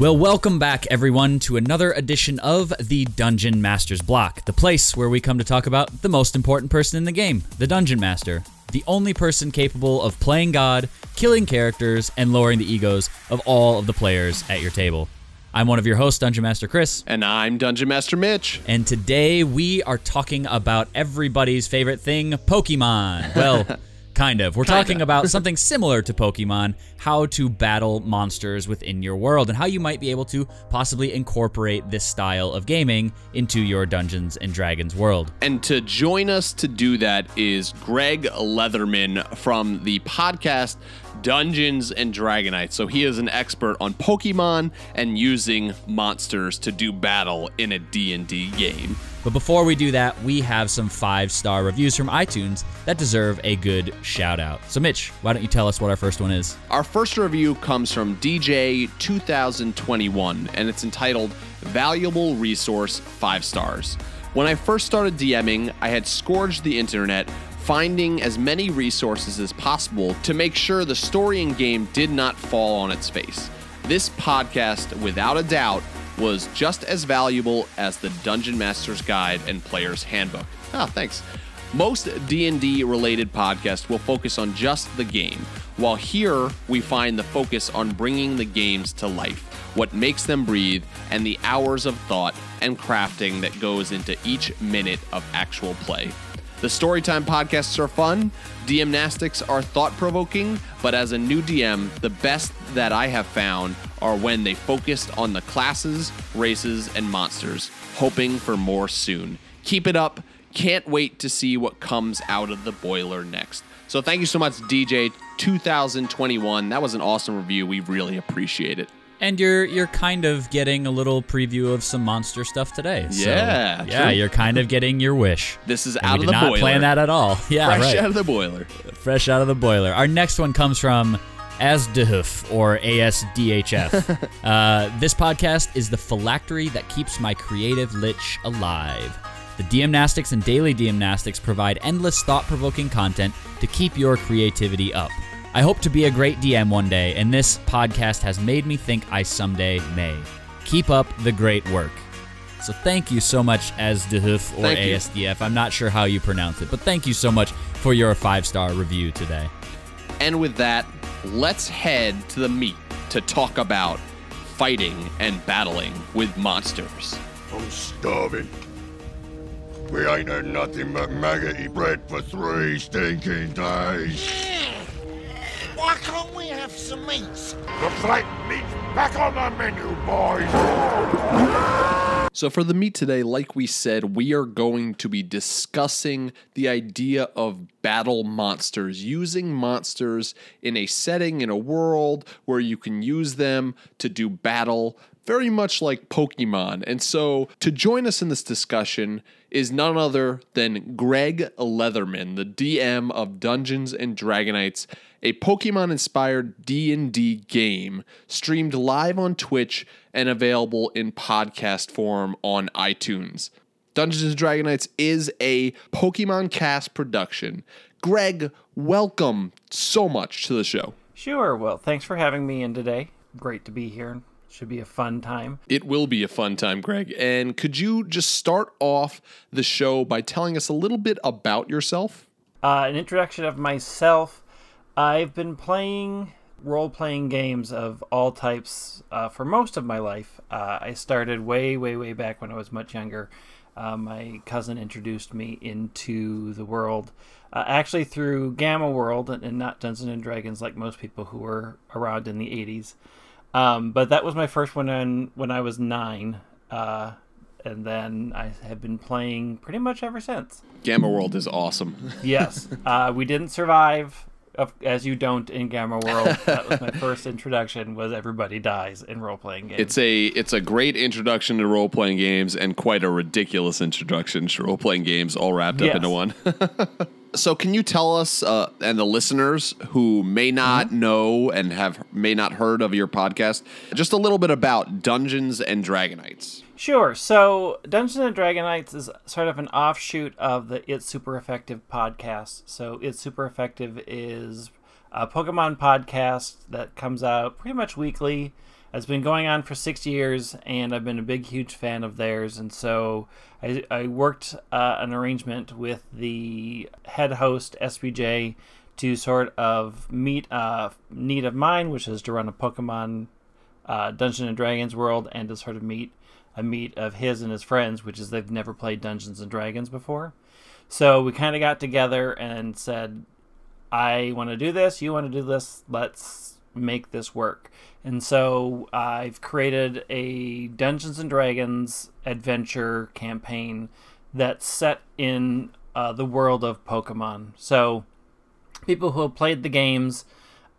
Well, welcome back, everyone, to another edition of the Dungeon Master's Block, the place where we come to talk about the most important person in the game, the Dungeon Master, the only person capable of playing God, killing characters, and lowering the egos of all of the players at your table. I'm one of your hosts, Dungeon Master Chris, And I'm Dungeon Master Mitch. and today we are talking about everybody's favorite thing, Pokemon. Well, kind of. We're talking about something similar to Pokemon, how to battle monsters within your world, and how you might be able to possibly incorporate this style of gaming into your Dungeons and Dragons world. And to join us to do that is Greg Leatherman from the podcast Dungeons and Dragonites. So he is an expert on Pokemon and using monsters to do battle in a D&D game. But before we do that, we have some five star reviews from iTunes that deserve a good shout out. So, Mitch, why don't you tell us what our first one is? Our first review comes from DJ 2021 and it's entitled Valuable Resource 5 stars. When I first started DMing, I had scourged the internet finding as many resources as possible to make sure the story in game did not fall on its face. This podcast, without a doubt, was just as valuable as the Dungeon Master's Guide and Player's Handbook. Ah, thanks. Most D&D related podcasts will focus on just the game, while here we find the focus on bringing the games to life, what makes them breathe, and the hours of thought and crafting that goes into each minute of actual play. The Storytime podcasts are fun, DMnastics are thought provoking, but as a new DM, the best that I have found are when they focused on the classes, races, and monsters, hoping for more soon. Keep it up. Can't wait to see what comes out of the boiler next. So thank you so much, DJ 2021. That was an awesome review. We really appreciate it. And you're you're kind of getting a little preview of some monster stuff today. So, Yeah, yeah, true. you're kind of getting your wish. This is And out of the not boiler. plan that at all. Yeah, Fresh right. out of the boiler. Fresh out of the boiler. Our next one comes from ASDHF or ASDHF. uh, this podcast is the phylactery that keeps my creative lich alive. The DMnastics and Daily DMnastics provide endless thought provoking content to keep your creativity up. I hope to be a great DM one day, and this podcast has made me think I someday may. Keep up the great work. So thank you so much, ASDHF or Thank you. ASDF. I'm not sure how you pronounce it, but thank you so much for your five star review today. And with that, let's head to the meat to talk about fighting and battling with monsters. I'm starving. We ain't had nothing but maggoty bread for three stinking days. Why can't we have some meat? The flat meat's back on the menu, boys. So, for the meat today, like we said, we are going to be discussing the idea of battle monsters, using monsters in a setting, in a world where you can use them to do battle, very much like Pokemon. And so, to join us in this discussion is none other than Greg Leatherman, the DM of Dungeons and Dragonites, a Pokemon-inspired D&D game streamed live on Twitch and available in podcast form on iTunes. Dungeons and Dragonites is a Pokemon Cast production. Greg, welcome so much to the show. Sure. Well, thanks for having me in today. Great to be here. Should be a fun time. It will be a fun time, Greg. And could you just start off the show by telling us a little bit about yourself? Uh, an introduction of myself. I've been playing role playing games of all types uh, for most of my life. Uh, I started way, way, way back when I was much younger. Uh, my cousin introduced me into the world, uh, actually through Gamma World and, and not Dungeons and Dragons, like most people who were around in the 80s. Um, but that was my first one on, when I was nine. Uh, and then I have been playing pretty much ever since. Gamma World is awesome. Yes, uh, we didn't survive, of, as you don't in Gamma World. That was my first introduction. Was everybody dies in role playing games? It's a it's a great introduction to role playing games and quite a ridiculous introduction to role playing games all wrapped up into one. so can you tell us uh, and the listeners who may not Mm-hmm. know and have may not heard of your podcast just a little bit about Dungeons and Dragonites? Sure. So, Dungeons and Dragonites is sort of an offshoot of the It's Super Effective podcast. So, It's Super Effective is a Pokemon podcast that comes out pretty much weekly. It's been going on for six years, and I've been a big, huge fan of theirs. And so I, I worked uh, an arrangement with the head host, SBJ, to sort of meet a need of mine, which is to run a Pokemon uh, and Dragons world, and to sort of meet a meet of his and his friends, which is they've never played Dungeons and Dragons before. So we kind of got together and said, I want to do this, you want to do this, let's make this work. And so I've created a Dungeons and Dragons adventure campaign that's set in uh, the world of Pokemon. So people who have played the games,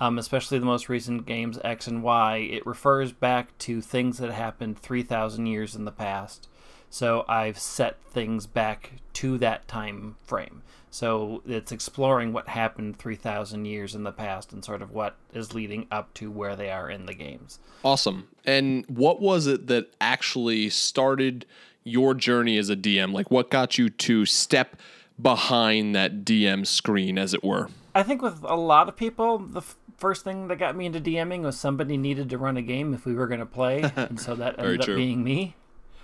um, especially the most recent games X and Y, it refers back to things that happened 3,000 years in the past. So I've set things back to that time frame. So it's exploring what happened 3,000 years in the past and sort of what is leading up to where they are in the games. Awesome. And what was it that actually started your journey as a DM? Like, what got you to step behind that DM screen, as it were? I think with a lot of people, the f- first thing that got me into DMing was somebody needed to run a game if we were going to play. and so that ended up being me.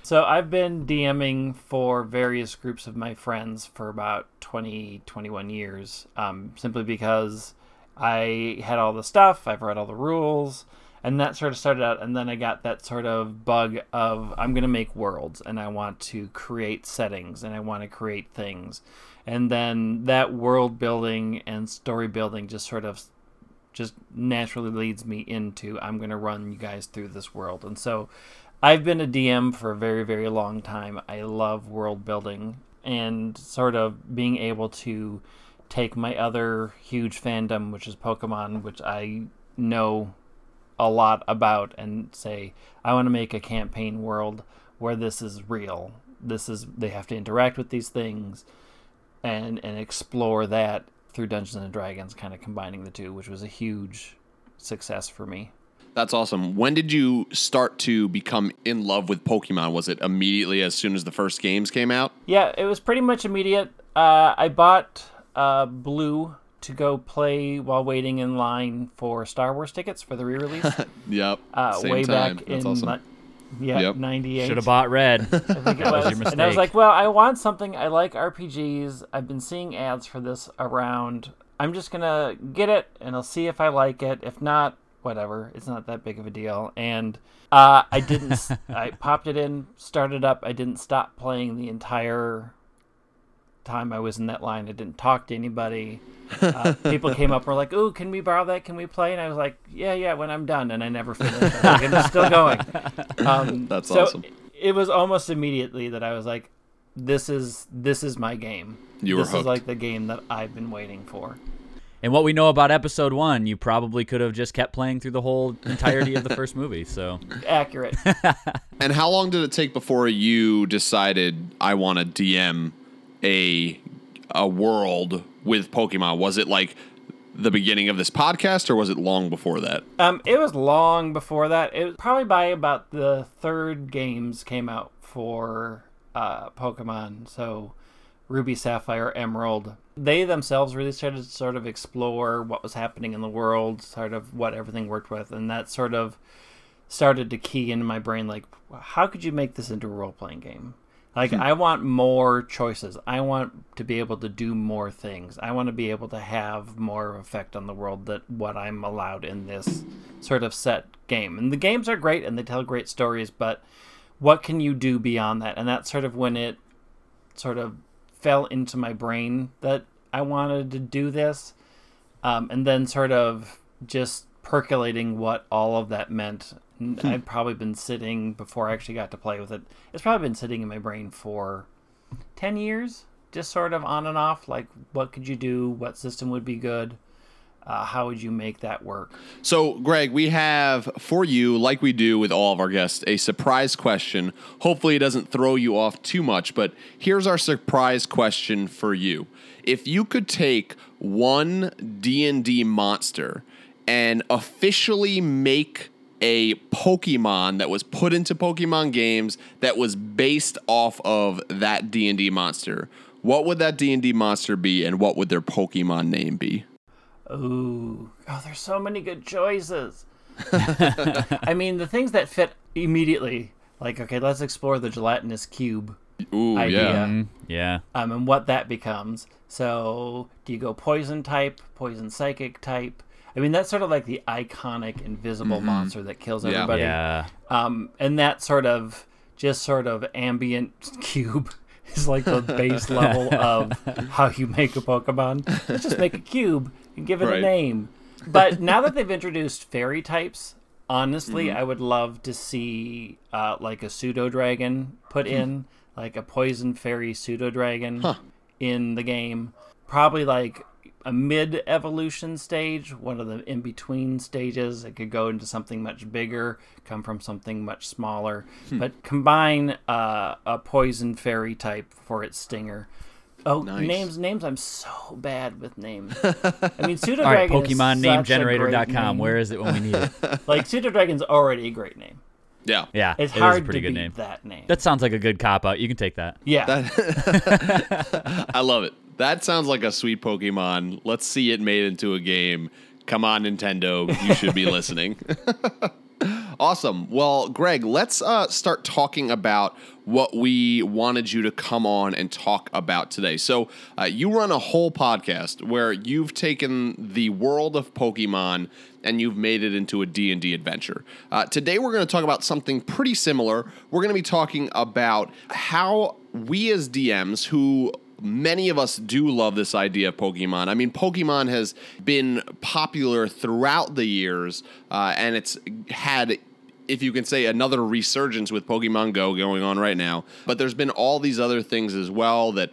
So I've been DMing for various groups of my friends for about 20, 21 years, um, simply because I had all the stuff, I've read all the rules, and that sort of started out. And then I got that sort of bug of I'm going to make worlds and I want to create settings and I want to create things. And then that world building and story building just sort of just naturally leads me into I'm going to run you guys through this world. And so I've been a DM for a very, very long time. I love world building and sort of being able to take my other huge fandom, which is Pokemon, which I know a lot about, and say, I want to make a campaign world where this is real. This is, they have to interact with these things and, and explore that through Dungeons and Dragons, kind of combining the two, which was a huge success for me. That's awesome. When did you start to become in love with Pokemon? Was it immediately as soon as the first games came out? Yeah, it was pretty much immediate. Uh, I bought uh, Blue to go play while waiting in line for Star Wars tickets for the re-release. Yep. Uh, Same way time. back That's in awesome. Ni- yeah Yep. '98. Should have bought red. I think it That was was. your And I was like, well, I want something. I like RPGs. I've been seeing ads for this around. I'm just gonna get it, and I'll see if I like it. If not, whatever. It's not that big of a deal. And uh, I didn't. I popped it in, started up. I didn't stop playing the entire time I was in that line. I didn't talk to anybody. Uh, people came up were like, "Ooh, can we borrow that? Can we play?" And I was like, "Yeah, yeah." When I'm done, and I never finished. I was like, and it's still going. Um, That's so awesome. It was almost immediately that I was like, "This is this is my game. You were this hooked. is like the game that I've been waiting for." And what we know about episode one, you probably could have just kept playing through the whole entirety of the first movie. So Accurate. And how long did it take before you decided I want to DM a a world with Pokemon? Was it like the beginning of this podcast, or was it long before that? Um, it was long before that. It was probably by about the third games came out for uh, Pokemon. So Ruby, Sapphire, Emerald. They themselves really started to sort of explore what was happening in the world, sort of what everything worked with, and that sort of started to key into my brain like, how could you make this into a role playing game? Like, I want more choices. I want to be able to do more things. I want to be able to have more effect on the world that what I'm allowed in this sort of set game. And the games are great and they tell great stories, but what can you do beyond that? And that's sort of when it sort of fell into my brain that I wanted to do this. Um, and then sort of just percolating what all of that meant. And I've probably been sitting before I actually got to play with it. It's probably been sitting in my brain for 10 years, just sort of on and off. Like, what could you do? What system would be good? Uh, how would you make that work? So, Greg, we have for you, like we do with all of our guests, a surprise question. Hopefully, it doesn't throw you off too much, but here's our surprise question for you. If you could take one D&D monster and officially make a Pokemon that was put into Pokemon games that was based off of that D&D monster, what would that D&D monster be and what would their Pokemon name be? Ooh, oh, there's so many good choices. I mean, the things that fit immediately, like okay, let's explore the gelatinous cube Ooh, idea. yeah. Mm, yeah. um, and what that becomes. So, do you go poison type, poison psychic type? I mean, that's sort of like the iconic invisible monster that kills everybody. Yeah. Um, and that sort of just sort of ambient cube is like the base level of how you make a Pokemon. Let's just make a cube and give it Right. a name. But now that they've introduced fairy types, honestly, I would love to see uh, like a pseudo dragon put in, like a poison fairy pseudo dragon in the game. Probably like a mid evolution stage, one of the in between stages. It could go into something much bigger, come from something much smaller, but combine uh, a poison fairy type for its stinger. Oh, Nice. names, names! I'm so bad with names. I mean, pseudo All right, such a PokemonNameGenerator.com. Where is it when we need it? like pseudo dragon's already a great name. Yeah. Yeah, It's it is hard a pretty to good beat name. that name. That sounds like a good cop out. You can take that. yeah, I love it. That sounds like a sweet Pokemon. Let's see it made into a game. Come on, Nintendo. You should be listening. Awesome. Well, Greg, let's uh, start talking about what we wanted you to come on and talk about today. So, uh, you run a whole podcast where you've taken the world of Pokemon and you've made it into a D&D adventure. Uh, today we're going to talk about something pretty similar. We're going to be talking about how we as DMs who many of us do love this idea of Pokemon. I mean, Pokemon has been popular throughout the years, uh, and it's had if you can say another resurgence with Pokemon Go going on right now. But there's been all these other things as well that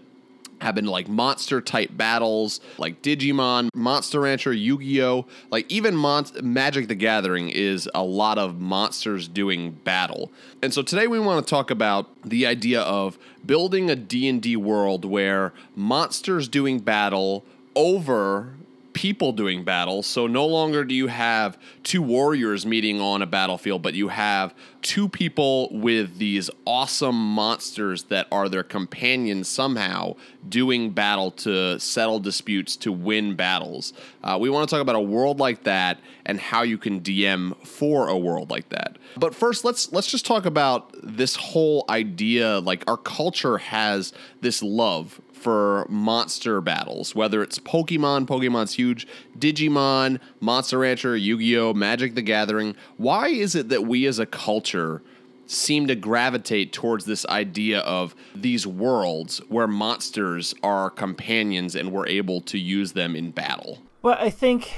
have been like monster type battles, like Digimon, Monster Rancher, Yu Gi Oh! Like even Mon- Magic the Gathering is a lot of monsters doing battle. And so today we want to talk about the idea of building a D&D world where monsters doing battle over people doing battle. So no longer do you have two warriors meeting on a battlefield, but you have two people with these awesome monsters that are their companions somehow doing battle to settle disputes to win battles. Uh, we want to talk about a world like that and how you can DM for a world like that. But first, let's let's just talk about this whole idea. Like our culture has this love for monster battles, whether it's Pokemon, Pokemon's huge, Digimon, Monster Rancher, Yu Gi Oh!, Magic the Gathering. Why is it that we as a culture seem to gravitate towards this idea of these worlds where monsters are companions and we're able to use them in battle? Well, I think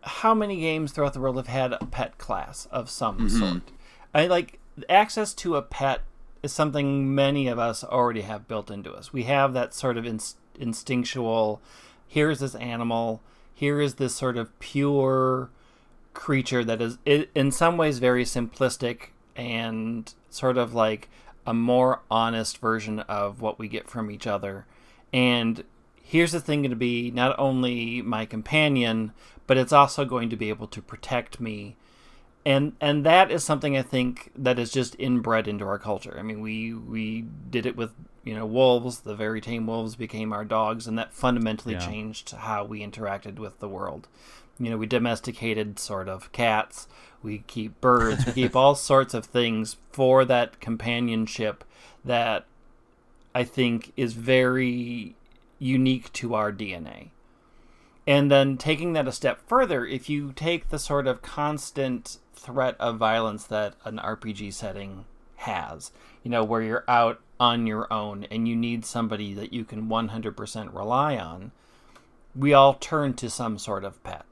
how many games throughout the world have had a pet class of some mm-hmm. sort? I like access to a pet is something many of us already have built into us. We have that sort of inst- instinctual here's this animal, here is this sort of pure creature that is in some ways very simplistic and sort of like a more honest version of what we get from each other. And here's the thing going to be not only my companion, but it's also going to be able to protect me. And and that is something I think that is just inbred into our culture. I mean, we we did it with you know wolves. The very tame wolves became our dogs, and that fundamentally Yeah. changed how we interacted with the world. You know, we domesticated sort of cats. We keep birds. we keep all sorts of things for that companionship that I think is very unique to our DNA. And then taking that a step further, if you take the sort of constant threat of violence that an RPG setting has, you know, where you're out on your own and you need somebody that you can 100% rely on, we all turn to some sort of pet.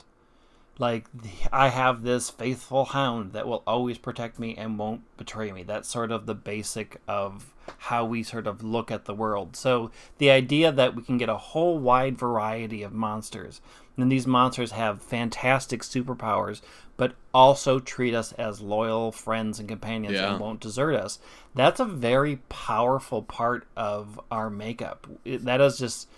Like, I have this faithful hound that will always protect me and won't betray me. That's sort of the basic of how we sort of look at the world. So, the idea that we can get a whole wide variety of monsters, and these monsters have fantastic superpowers, but also treat us as loyal friends and companions Yeah. and won't desert us, that's a very powerful part of our makeup. It, that is just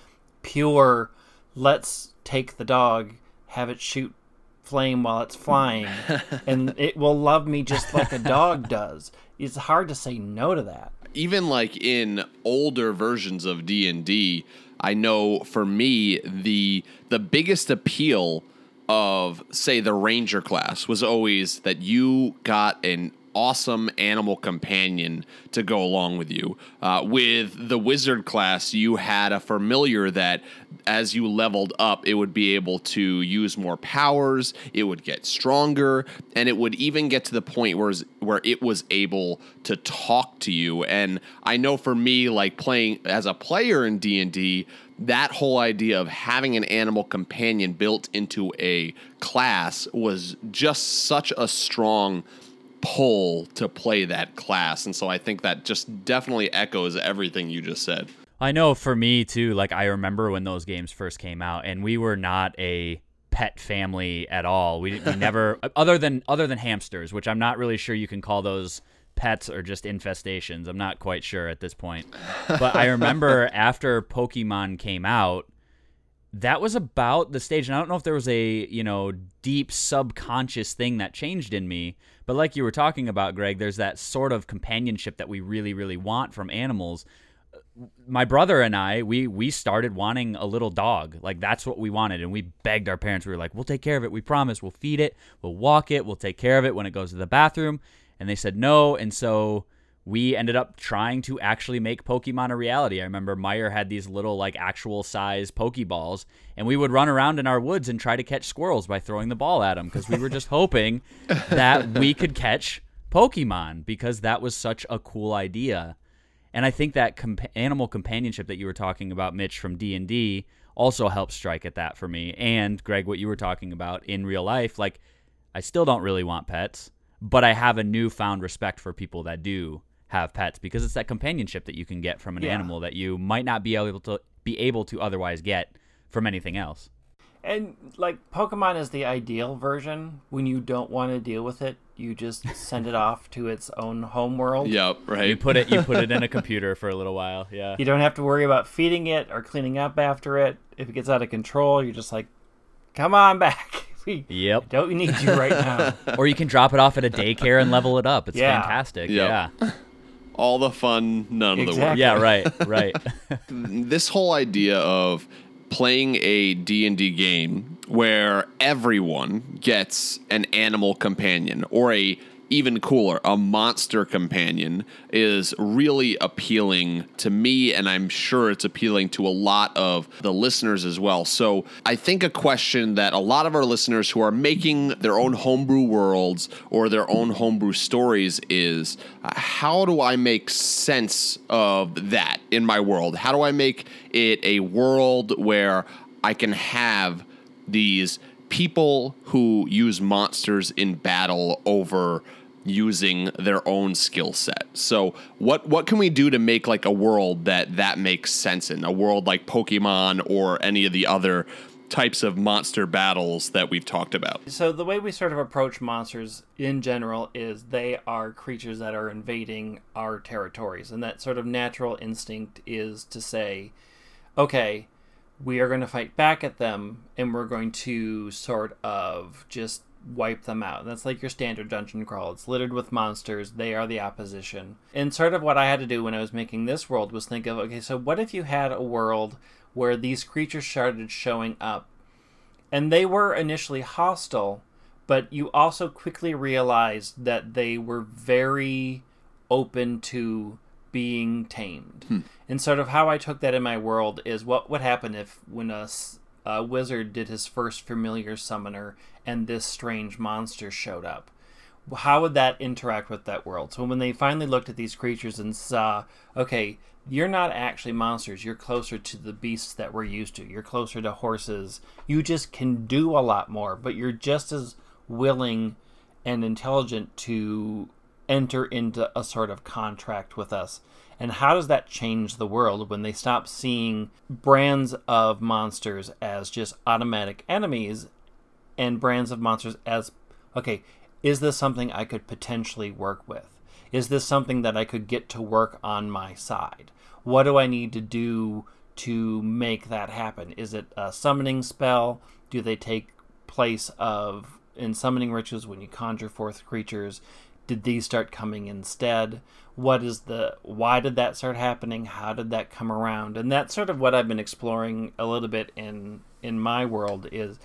pure let's take the dog, have it shoot flame while it's flying, and it will love me just like a dog does. It's hard to say no to that. even like in older versions of D&D, I know for me the the biggest appeal of, say, the ranger class was always that you got an awesome animal companion to go along with you. Uh, with the wizard class, you had a familiar that, as you leveled up, it would be able to use more powers. It would get stronger, and it would even get to the point where where it was able to talk to you. And I know for me, like playing as a player in D and D that whole idea of having an animal companion built into a class was just such a strong pull to play that class. And so I think that just definitely echoes everything you just said. I know for me too, like I remember when those games first came out and we were not a pet family at all. We, we never other than other than hamsters, which I'm not really sure you can call those pets or just infestations. I'm not quite sure at this point. But I remember after Pokemon came out, that was about the stage and i don't know if there was a you know deep subconscious thing that changed in me but like you were talking about greg there's that sort of companionship that we really really want from animals. My brother and i we we started wanting a little dog. Like that's what we wanted and we begged our parents. We were like we'll take care of it. We promise. We'll feed it. We'll walk it. We'll take care of it when it goes to the bathroom. And they said no and so we ended up trying to actually make Pokemon a reality. I remember Meyer had these little, like, actual size Pokeballs, and we would run around in our woods and try to catch squirrels by throwing the ball at them because we were just hoping that we could catch Pokemon because that was such a cool idea. And I think that comp- animal companionship that you were talking about, Mitch, from D&D, also helped strike at that for me. And, Greg, what you were talking about in real life, like, I still don't really want pets, but I have a newfound respect for people that do have pets because it's that companionship that you can get from an yeah. animal that you might not be able to be able to otherwise get from anything else. And like Pokemon is the ideal version when you don't want to deal with it, you just send it off to its own home world. Yep, right. You put it you put it in a computer for a little while. Yeah. You don't have to worry about feeding it or cleaning up after it. If it gets out of control, you're just like, "Come on back." We yep. don't need you right now. or you can drop it off at a daycare and level it up. It's yeah. fantastic. Yep. Yeah all the fun, none exactly. of the work. Yeah, right, right. this whole idea of playing a D&D game where everyone gets an animal companion or a even cooler, a monster companion is really appealing to me, and I'm sure it's appealing to a lot of the listeners as well. So I think a question that a lot of our listeners who are making their own homebrew worlds or their own homebrew stories is uh, how do I make sense of that in my world? How do I make it a world where I can have these people who use monsters in battle over using their own skill set. So what what can we do to make like a world that that makes sense in a world like Pokemon or any of the other types of monster battles that we've talked about. So the way we sort of approach monsters in general is they are creatures that are invading our territories and that sort of natural instinct is to say okay, we are going to fight back at them and we're going to sort of just wipe them out. That's like your standard dungeon crawl. It's littered with monsters. They are the opposition. And sort of what I had to do when I was making this world was think of okay, so what if you had a world where these creatures started showing up and they were initially hostile, but you also quickly realized that they were very open to being tamed. Hmm. And sort of how I took that in my world is what would happen if when a uh, Wizard did his first familiar summoner and this strange monster showed up. How would that interact with that world? So when they finally looked at these creatures and saw, okay, you're not actually monsters. You're closer to the beasts that we're used to. You're closer to horses. You just can do a lot more, but you're just as willing and intelligent to enter into a sort of contract with us and how does that change the world when they stop seeing brands of monsters as just automatic enemies and brands of monsters as, okay, is this something I could potentially work with? Is this something that I could get to work on my side? What do I need to do to make that happen? Is it a summoning spell? Do they take place of in summoning rituals when you conjure forth creatures? Did these start coming instead? What is the why did that start happening how did that come around and that's sort of what i've been exploring a little bit in in my world is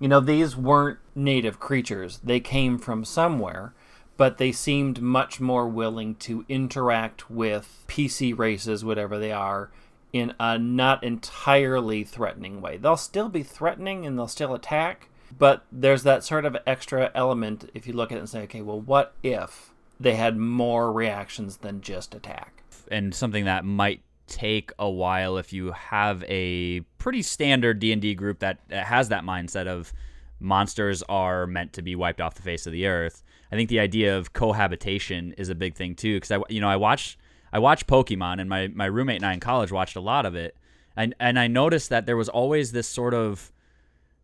You know, these weren't native creatures. They came from somewhere, but they seemed much more willing to interact with PC races, whatever they are, in a not entirely threatening way. They'll still be threatening and they'll still attack, but there's that sort of extra element if you look at it and say, okay, well, what if they had more reactions than just attack? and something that might take a while if you have a pretty standard D&D group that, has that mindset of monsters are meant to be wiped off the face of the earth. I think the idea of cohabitation is a big thing too cuz I you know I watched I watched Pokemon and my my roommate and I in college watched a lot of it. And and I noticed that there was always this sort of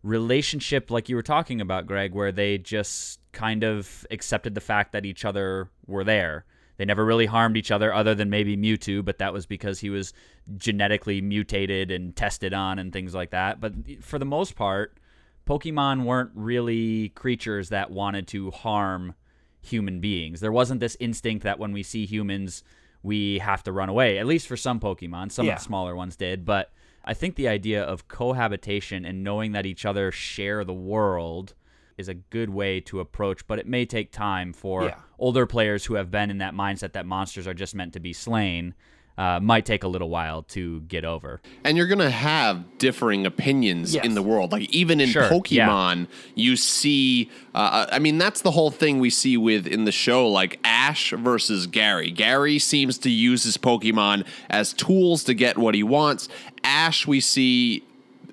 relationship like you were talking about Greg where they just kind of accepted the fact that each other were there they never really harmed each other other than maybe Mewtwo, but that was because he was genetically mutated and tested on and things like that. But for the most part, Pokemon weren't really creatures that wanted to harm human beings. There wasn't this instinct that when we see humans, we have to run away. At least for some Pokemon, some Yeah. of the smaller ones did. But I think the idea of cohabitation and knowing that each other share the world is a good way to approach, but it may take time for Yeah. older players who have been in that mindset that monsters are just meant to be slain. Uh, might take a little while to get over. And you're going to have differing opinions Yes. in the world. Like, even in Sure, Pokemon, you see, uh, I mean, that's the whole thing we see with in the show, like Ash versus Gary. Gary seems to use his Pokemon as tools to get what he wants. Ash, we see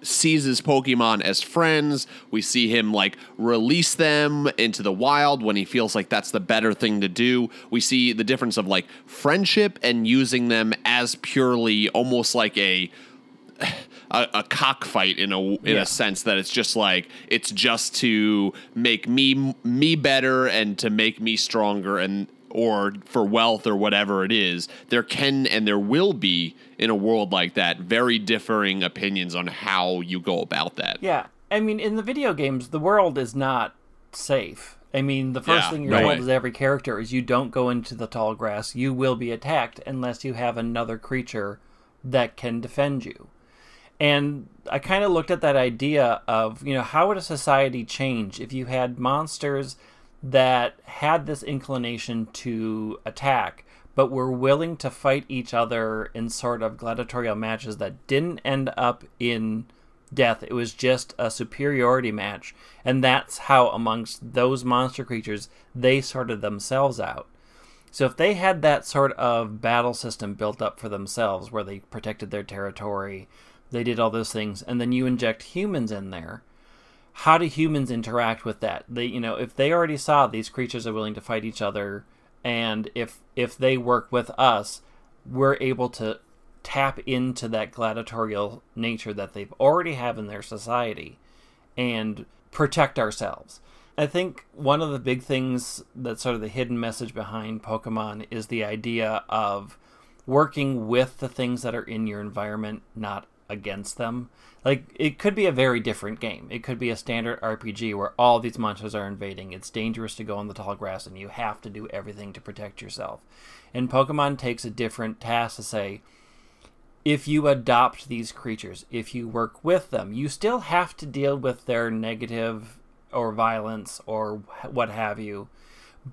sees his Pokemon as friends. We see him like release them into the wild when he feels like that's the better thing to do. We see the difference of like friendship and using them as purely almost like a a, a cockfight in a in Yeah. a sense that it's just like it's just to make me me better and to make me stronger and or for wealth or whatever it is there can and there will be in a world like that very differing opinions on how you go about that Yeah. I mean, in the video games, the world is not safe. I mean, the first Yeah, thing you're no told way. as every character is you don't go into the tall grass. You will be attacked unless you have another creature that can defend you. And I kind of looked at that idea of, you know, how would a society change if you had monsters that had this inclination to attack, but were willing to fight each other in sort of gladiatorial matches that didn't end up in death. It was just a superiority match. And that's how, amongst those monster creatures, they sorted themselves out. So if they had that sort of battle system built up for themselves where they protected their territory, they did all those things, and then you inject humans in there, how do humans interact with that? They you know, if they already saw these creatures are willing to fight each other and if if they work with us, we're able to tap into that gladiatorial nature that they've already have in their society and protect ourselves. I think one of the big things that's sort of the hidden message behind Pokemon is the idea of working with the things that are in your environment, not against them. Like it could be a very different game. It could be a standard RPG where all these monsters are invading. It's dangerous to go in the tall grass and you have to do everything to protect yourself. And Pokemon takes a different task to say, if you adopt these creatures, if you work with them, you still have to deal with their negative or violence or what have you,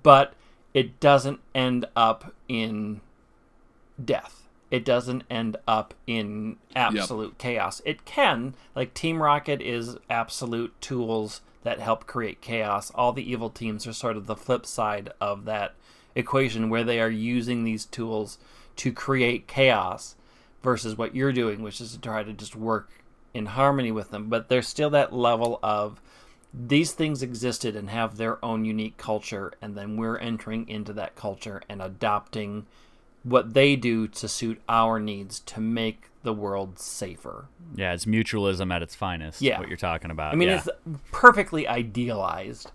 but it doesn't end up in death. It doesn't end up in absolute chaos. It can, like Team Rocket is absolute tools that help create chaos. All the evil teams are sort of the flip side of that equation where they are using these tools to create chaos versus what you're doing, which is to try to just work in harmony with them. But there's still that level of these things existed and have their own unique culture, and then we're entering into that culture and adopting what they do to suit our needs to make the world safer. Yeah, it's mutualism at its finest. Yeah. what you're talking about. I mean, yeah. it's perfectly idealized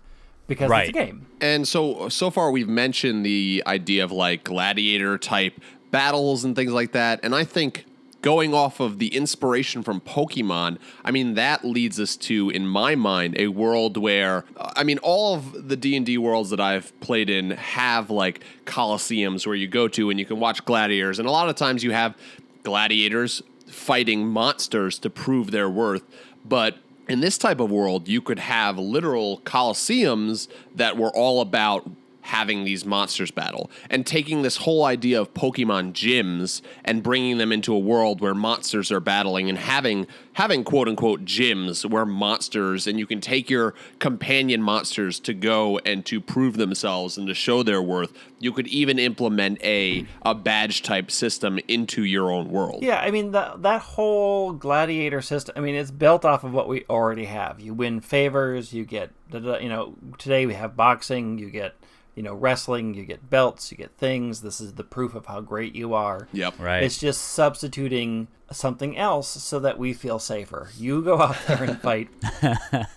because Right. it's a game. And so so far we've mentioned the idea of like gladiator type battles and things like that. And I think going off of the inspiration from Pokemon, I mean that leads us to in my mind a world where uh, I mean all of the D&D worlds that I've played in have like coliseums where you go to and you can watch gladiators and a lot of times you have gladiators fighting monsters to prove their worth, but in this type of world, you could have literal coliseums that were all about having these monsters battle and taking this whole idea of Pokemon gyms and bringing them into a world where monsters are battling and having having quote unquote gyms where monsters and you can take your companion monsters to go and to prove themselves and to show their worth. You could even implement a a badge type system into your own world. Yeah, I mean that that whole gladiator system. I mean, it's built off of what we already have. You win favors. You get, you know, today we have boxing. You get you know, wrestling, you get belts, you get things. This is the proof of how great you are. Yep. Right. It's just substituting something else so that we feel safer. You go out there and fight,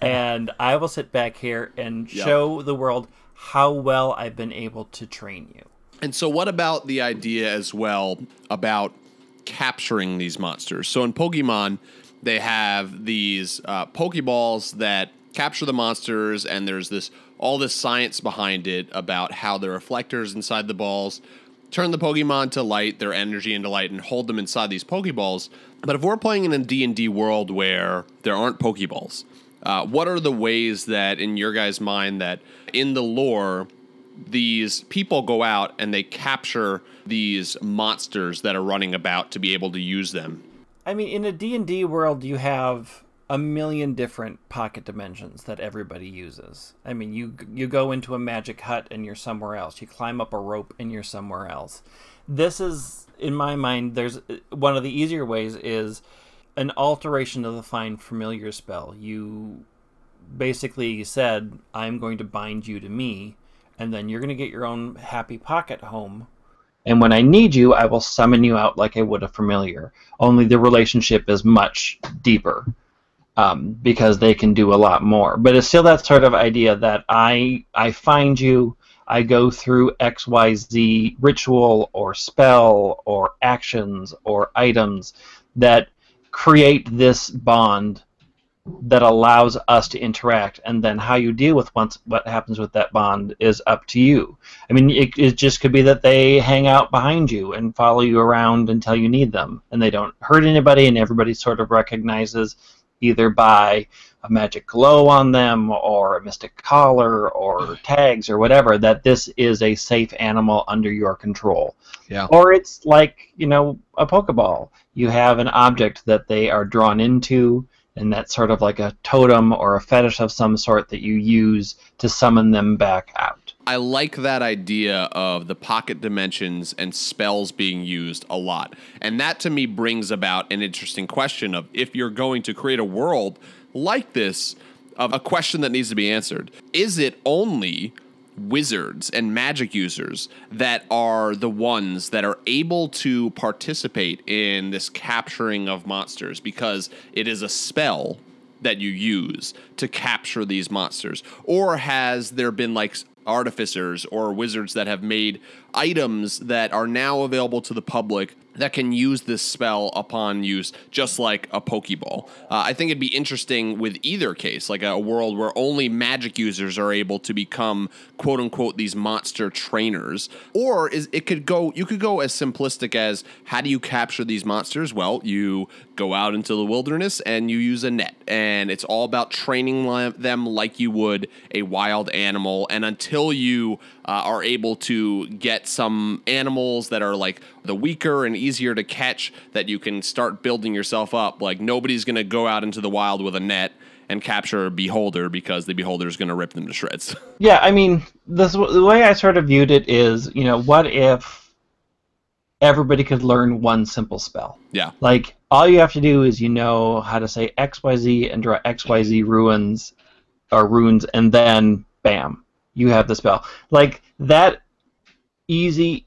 and I will sit back here and Yep. show the world how well I've been able to train you. And so, what about the idea as well about capturing these monsters? So, in Pokemon, they have these uh, Pokeballs that capture the monsters, and there's this all this science behind it about how the reflectors inside the balls turn the Pokemon to light, their energy into light, and hold them inside these Pokeballs. But if we're playing in a D and D world where there aren't Pokeballs, uh, what are the ways that, in your guys' mind, that in the lore these people go out and they capture these monsters that are running about to be able to use them. I mean, in a D&D world, you have a million different pocket dimensions that everybody uses. I mean, you you go into a magic hut and you're somewhere else. You climb up a rope and you're somewhere else. This is in my mind there's one of the easier ways is an alteration of the find familiar spell. You basically said, "I'm going to bind you to me." And then you're going to get your own happy pocket home and when I need you, I will summon you out like I would a familiar. Only the relationship is much deeper um, because they can do a lot more. But it's still that sort of idea that I I find you, I go through X Y Z ritual or spell or actions or items that create this bond that allows us to interact. And then how you deal with once what happens with that bond is up to you. I mean it, it just could be that they hang out behind you and follow you around until you need them. And they don't hurt anybody and everybody sort of recognizes either by a magic glow on them or a mystic collar or tags or whatever that this is a safe animal under your control. Yeah. or it's like you know a pokeball. You have an object that they are drawn into and that's sort of like a totem or a fetish of some sort that you use to summon them back out I like that idea of the pocket dimensions and spells being used a lot. And that to me brings about an interesting question of if you're going to create a world like this, of a question that needs to be answered. Is it only wizards and magic users that are the ones that are able to participate in this capturing of monsters because it is a spell that you use to capture these monsters? Or has there been like artificers or wizards that have made items that are now available to the public that can use this spell upon use, just like a Pokeball. Uh, I think it'd be interesting with either case, like a world where only magic users are able to become quote unquote these monster trainers, or is it could go you could go as simplistic as how do you capture these monsters? Well, you go out into the wilderness and you use a net, and it's all about training them like you would a wild animal, and until you uh, are able to get some animals that are like the weaker and easier to catch that you can start building yourself up. Like nobody's going to go out into the wild with a net and capture a beholder because the beholder is going to rip them to shreds. Yeah, I mean, this, the way I sort of viewed it is, you know, what if everybody could learn one simple spell? yeah. Like, all you have to do is you know how to say XYZ and draw XYZ ruins or runes, and then bam, you have the spell. Like, that easy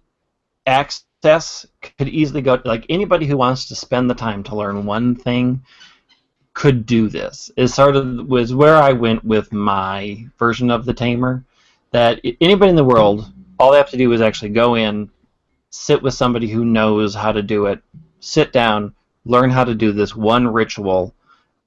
access could easily go, like, anybody who wants to spend the time to learn one thing could do this. Is sort of was where I went with my version of the tamer. That anybody in the world, all they have to do is actually go in, sit with somebody who knows how to do it, sit down, learn how to do this one ritual,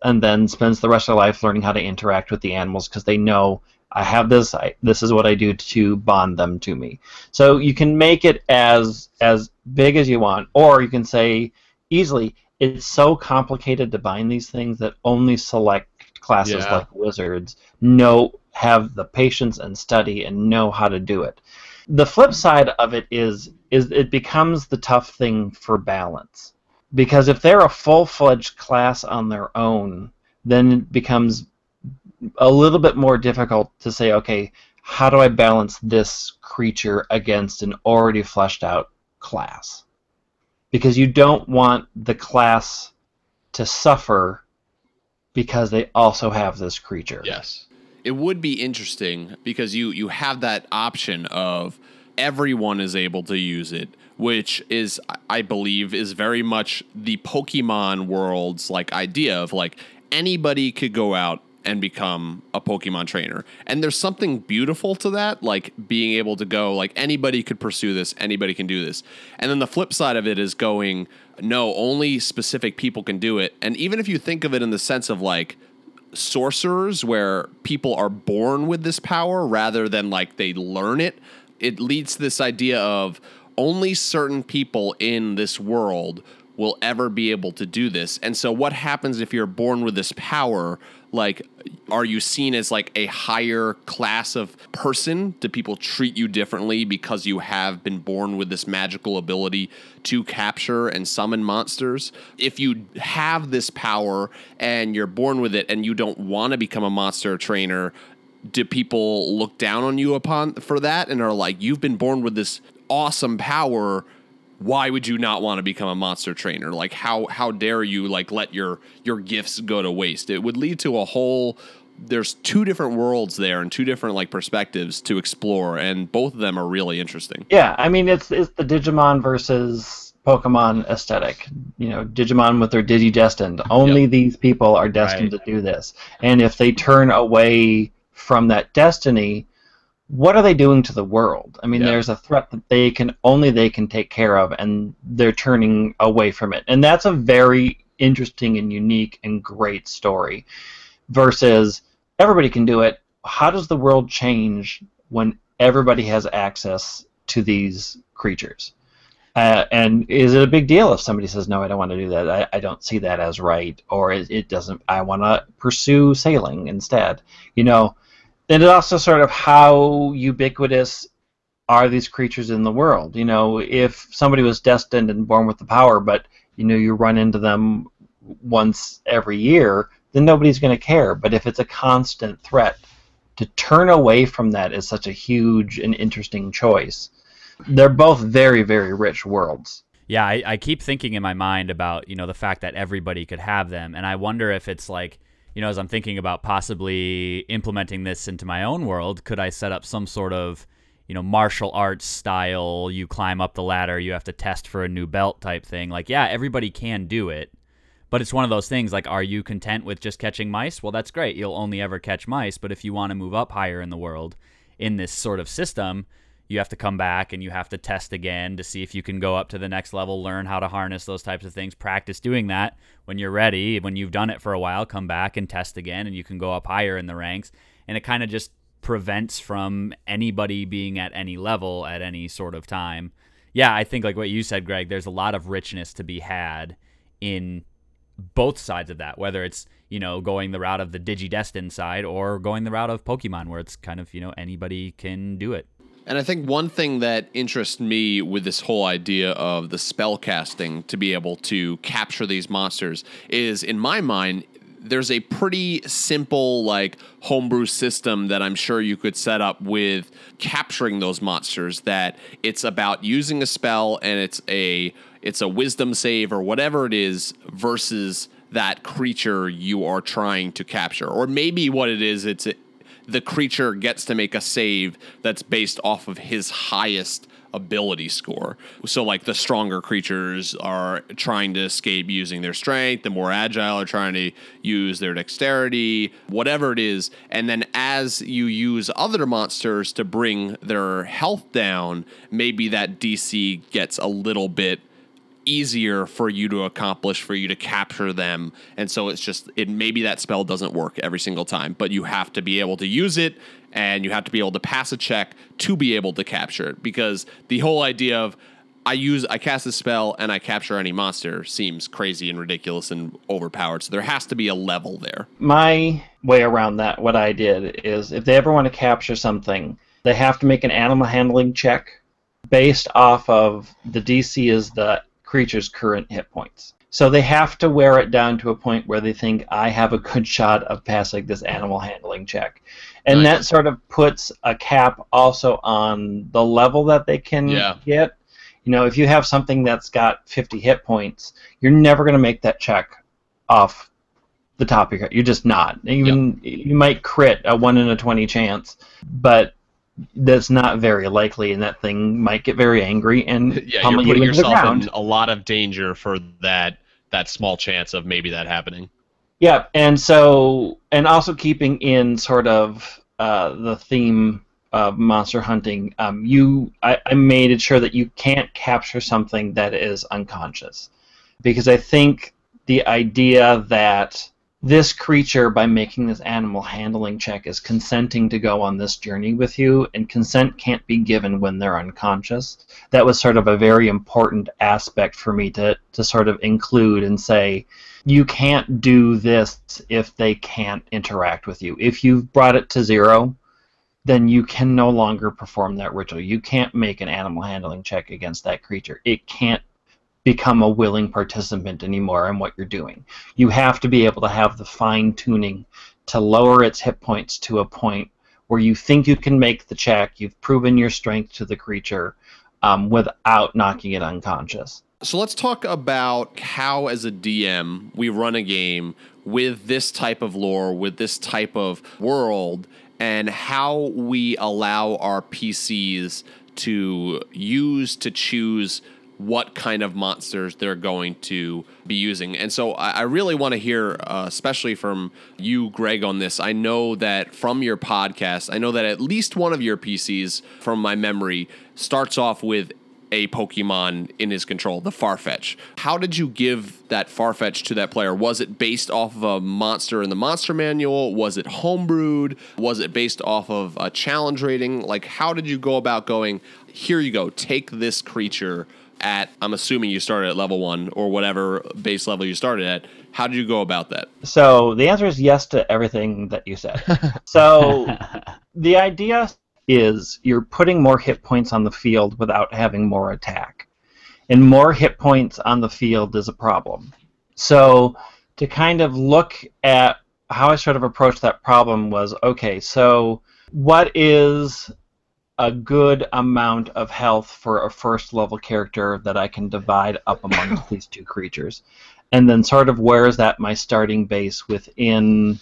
and then spends the rest of their life learning how to interact with the animals because they know I have this. I, this is what I do to bond them to me. So you can make it as as big as you want, or you can say easily it's so complicated to bind these things that only select classes Yeah. like wizards know have the patience and study and know how to do it. The flip side of it is is it becomes the tough thing for balance. Because if they're a full-fledged class on their own, then it becomes a little bit more difficult to say, okay, how do I balance this creature against an already fleshed out class? Because you don't want the class to suffer because they also have this creature. Yes. It would be interesting because you you have that option of everyone is able to use it, which is I believe is very much the Pokemon world's like idea of like anybody could go out and become a Pokemon trainer. And there's something beautiful to that, like being able to go like anybody could pursue this, anybody can do this. And then the flip side of it is going no, only specific people can do it. And even if you think of it in the sense of like sorcerers where people are born with this power rather than like they learn it it leads to this idea of only certain people in this world will ever be able to do this and so what happens if you're born with this power like are you seen as like a higher class of person? Do people treat you differently because you have been born with this magical ability to capture and summon monsters? If you have this power and you're born with it and you don't want to become a monster trainer do people look down on you upon for that and are like you've been born with this awesome power why would you not want to become a monster trainer like how how dare you like let your your gifts go to waste it would lead to a whole there's two different worlds there and two different like perspectives to explore and both of them are really interesting Yeah, I mean it's it's the Digimon versus Pokemon aesthetic. You know, Digimon with their Digidestined. Only these people are destined Right. to do this. And if they turn away from that destiny, what are they doing to the world? I mean, Yeah. there's a threat that they can only they can take care of, and they're turning away from it. And that's a very interesting and unique and great story. Versus everybody can do it. How does the world change when everybody has access to these creatures? Uh, and is it a big deal if somebody says no, I don't want to do that? I, I don't see that as right, or it, it doesn't. I want to pursue sailing instead. You know, then it also sort of how ubiquitous are these creatures in the world? You know, if somebody was destined and born with the power, but you know you run into them once every year, then nobody's going to care. But if it's a constant threat, to turn away from that is such a huge and interesting choice. They're both very, very rich worlds. Yeah, I, I keep thinking in my mind about you know the fact that everybody could have them, and I wonder if it's like you know as I'm thinking about possibly implementing this into my own world, could I set up some sort of you know martial arts style? You climb up the ladder, you have to test for a new belt type thing. Like, yeah, everybody can do it, but it's one of those things. Like, are you content with just catching mice? Well, that's great. You'll only ever catch mice, but if you want to move up higher in the world in this sort of system, you have to come back and you have to test again to see if you can go up to the next level, learn how to harness those types of things, practice doing that. When you're ready, when you've done it for a while, come back and test again and you can go up higher in the ranks. And it kind of just prevents from anybody being at any level at any sort of time. Yeah, I think like what you said, Greg, there's a lot of richness to be had in both sides of that, whether it's, you know, going the route of the Digidestined side or going the route of Pokemon where it's kind of, you know, anybody can do it. And I think one thing that interests me with this whole idea of the spell casting to be able to capture these monsters is, in my mind, there's a pretty simple, like, homebrew system that I'm sure you could set up with capturing those monsters. That it's about using a spell and it's a it's a wisdom save or whatever it is versus that creature you are trying to capture. Or maybe what it is, it's the creature gets to make a save that's based off of his highest ability score. So like the stronger creatures are trying to escape using their strength, the more agile are trying to use their dexterity, whatever it is. And then as you use other monsters to bring their health down, maybe that DC gets a little bit easier for you to accomplish for you to capture them. And so it's just it maybe that spell doesn't work every single time but you have to be able to use it and you have to be able to pass a check to be able to capture it. Because the whole idea of I use I cast a spell and I capture any monster seems crazy and ridiculous and overpowered. So there has to be a level there. My way around that, what I did is if they ever want to capture something, they have to make an animal handling check based off of the DC is the creature's current hit points. So they have to wear it down to a point where they think I have a good shot of passing this animal handling check. And Nice. that sort of puts a cap also on the level that they can Yeah. get. You know, if you have something that's got 50 hit points, you're never going to make that check off the top of your You're just not. Even you might crit a 1 in a 20 chance, but that's not very likely, and that thing might get very angry and Yeah, pummel you're putting you yourself in a lot of danger for that that small chance of maybe that happening. Yeah, and so and also keeping in sort of uh, the theme of monster hunting, um, you I, I made it sure that you can't capture something that is unconscious, because I think the idea that this creature, by making this animal handling check, is consenting to go on this journey with you, and consent can't be given when they're unconscious. That was sort of a very important aspect for me to, to sort of include and say, you can't do this if they can't interact with you. If you've brought it to zero, then you can no longer perform that ritual. You can't make an animal handling check against that creature. It can't become a willing participant anymore in what you're doing. You have to be able to have the fine tuning to lower its hit points to a point where you think you can make the check, you've proven your strength to the creature um, without knocking it unconscious. So let's talk about how, as a DM, we run a game with this type of lore, with this type of world, and how we allow our PCs to use to choose what kind of monsters they're going to be using. And so I, I really want to hear, uh, especially from you, Greg, on this. I know that from your podcast, I know that at least one of your PCs, from my memory, starts off with a Pokemon in his control, the Farfetch'd. How did you give that Farfetch'd to that player? Was it based off of a monster in the monster manual? Was it homebrewed? Was it based off of a challenge rating? Like, how did you go about going, here you go, take this creature at, I'm assuming you started at level one or whatever base level you started at. How did you go about that? So the answer is yes to everything that you said. so the idea is you're putting more hit points on the field without having more attack. And more hit points on the field is a problem. So to kind of look at how I sort of approached that problem was okay, so what is a good amount of health for a first level character that I can divide up amongst these two creatures? And then sort of where is that my starting base within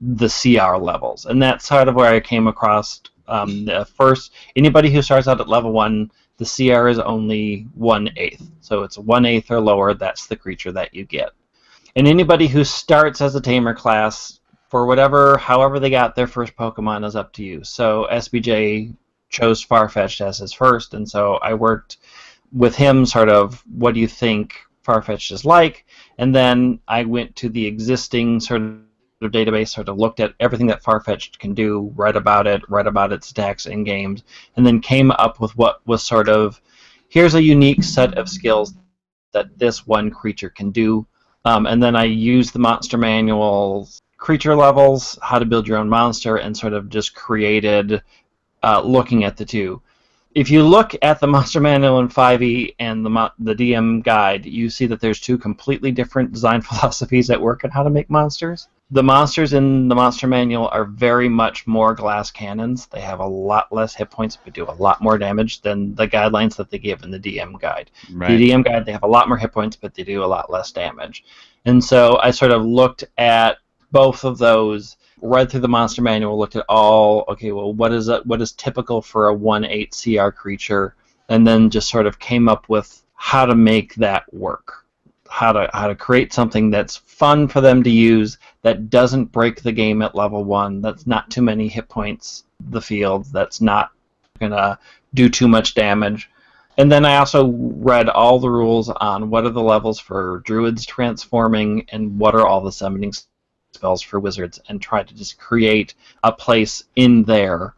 the CR levels? And that's sort of where I came across um, the first anybody who starts out at level one, the CR is only one eighth. So it's one eighth or lower, that's the creature that you get. And anybody who starts as a tamer class, for whatever, however they got their first Pokemon, is up to you. So SBJ chose Farfetch'd as his first, and so I worked with him, sort of, what do you think Farfetch'd is like? And then I went to the existing sort of database, sort of looked at everything that Farfetch'd can do, read about it, read about its attacks in games, and then came up with what was sort of here's a unique set of skills that this one creature can do. Um, and then I used the monster manual creature levels, how to build your own monster, and sort of just created uh, looking at the two. If you look at the Monster Manual in 5e and the the DM guide, you see that there's two completely different design philosophies at work on how to make monsters. The monsters in the Monster Manual are very much more glass cannons. They have a lot less hit points, but do a lot more damage than the guidelines that they give in the DM guide. The DM guide, they have a lot more hit points, but they do a lot less damage. And so I sort of looked at both of those read through the monster manual, looked at all. Okay, well, what is it? What is typical for a one eight CR creature, and then just sort of came up with how to make that work. How to how to create something that's fun for them to use that doesn't break the game at level one. That's not too many hit points the field. That's not gonna do too much damage. And then I also read all the rules on what are the levels for druids transforming and what are all the summoning spells for wizards and try to just create a place in there,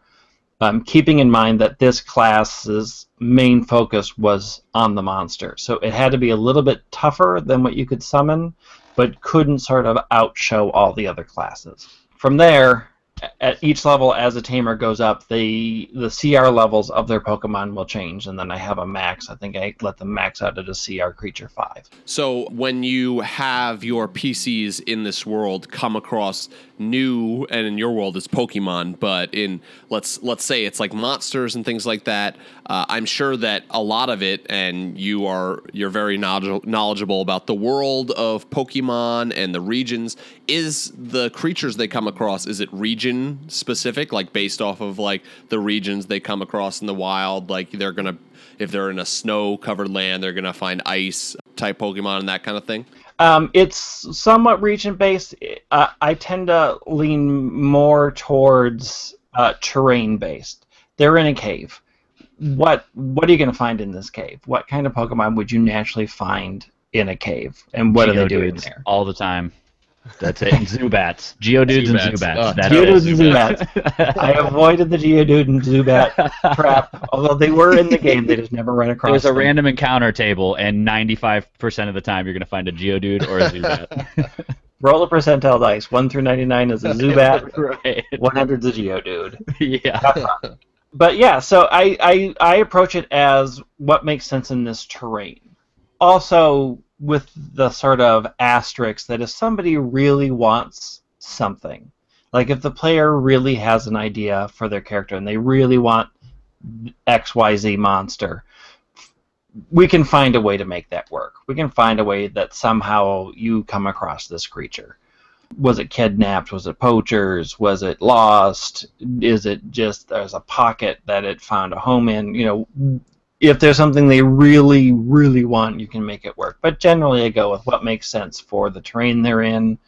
um, keeping in mind that this class's main focus was on the monster. So it had to be a little bit tougher than what you could summon, but couldn't sort of outshow all the other classes. from there, at each level as a tamer goes up, the the CR levels of their Pokemon will change, and then I have a max. I think I let them max out at a CR creature five. So when you have your PCs in this world come across new, and in your world it's Pokemon, but in let's let's say it's like monsters and things like that. Uh, I'm sure that a lot of it, and you are you're very knowledgeable about the world of Pokemon and the regions. Is the creatures they come across is it region specific, like based off of like the regions they come across in the wild? Like they're gonna if they're in a snow covered land, they're gonna find ice type Pokemon and that kind of thing. Um, it's somewhat region based. Uh, I tend to lean more towards uh, terrain based. They're in a cave. What what are you going to find in this cave? What kind of Pokemon would you naturally find in a cave? And what are they doing there? all the time. That's it. And Zubats. Geodudes and Zubats. Zubats. Oh, That's Geodudes and Zubats. I avoided the Geodude and Zubat trap, although they were in the game. They just never ran across. There's a them. random encounter table, and 95% of the time you're going to find a Geodude or a Zubat. roll a percentile dice. One through ninety nine is a Zubat. right. One hundred is a Geodude. Yeah. but yeah, so I, I I approach it as what makes sense in this terrain. Also, with the sort of asterisk that if somebody really wants something, like if the player really has an idea for their character and they really want XYZ monster, we can find a way to make that work. We can find a way that somehow you come across this creature. Was it kidnapped? Was it poachers? Was it lost? Is it just there's a pocket that it found a home in? You know, if there's something they really, really want, you can make it work. But generally, I go with what makes sense for the terrain they're in.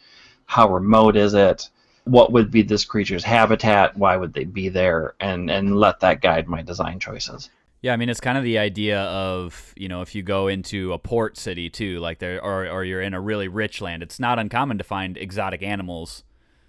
How remote is it? What would be this creature's habitat? Why would they be there? And and let that guide my design choices. Yeah, I mean it's kind of the idea of you know if you go into a port city too, like there, or or you're in a really rich land, it's not uncommon to find exotic animals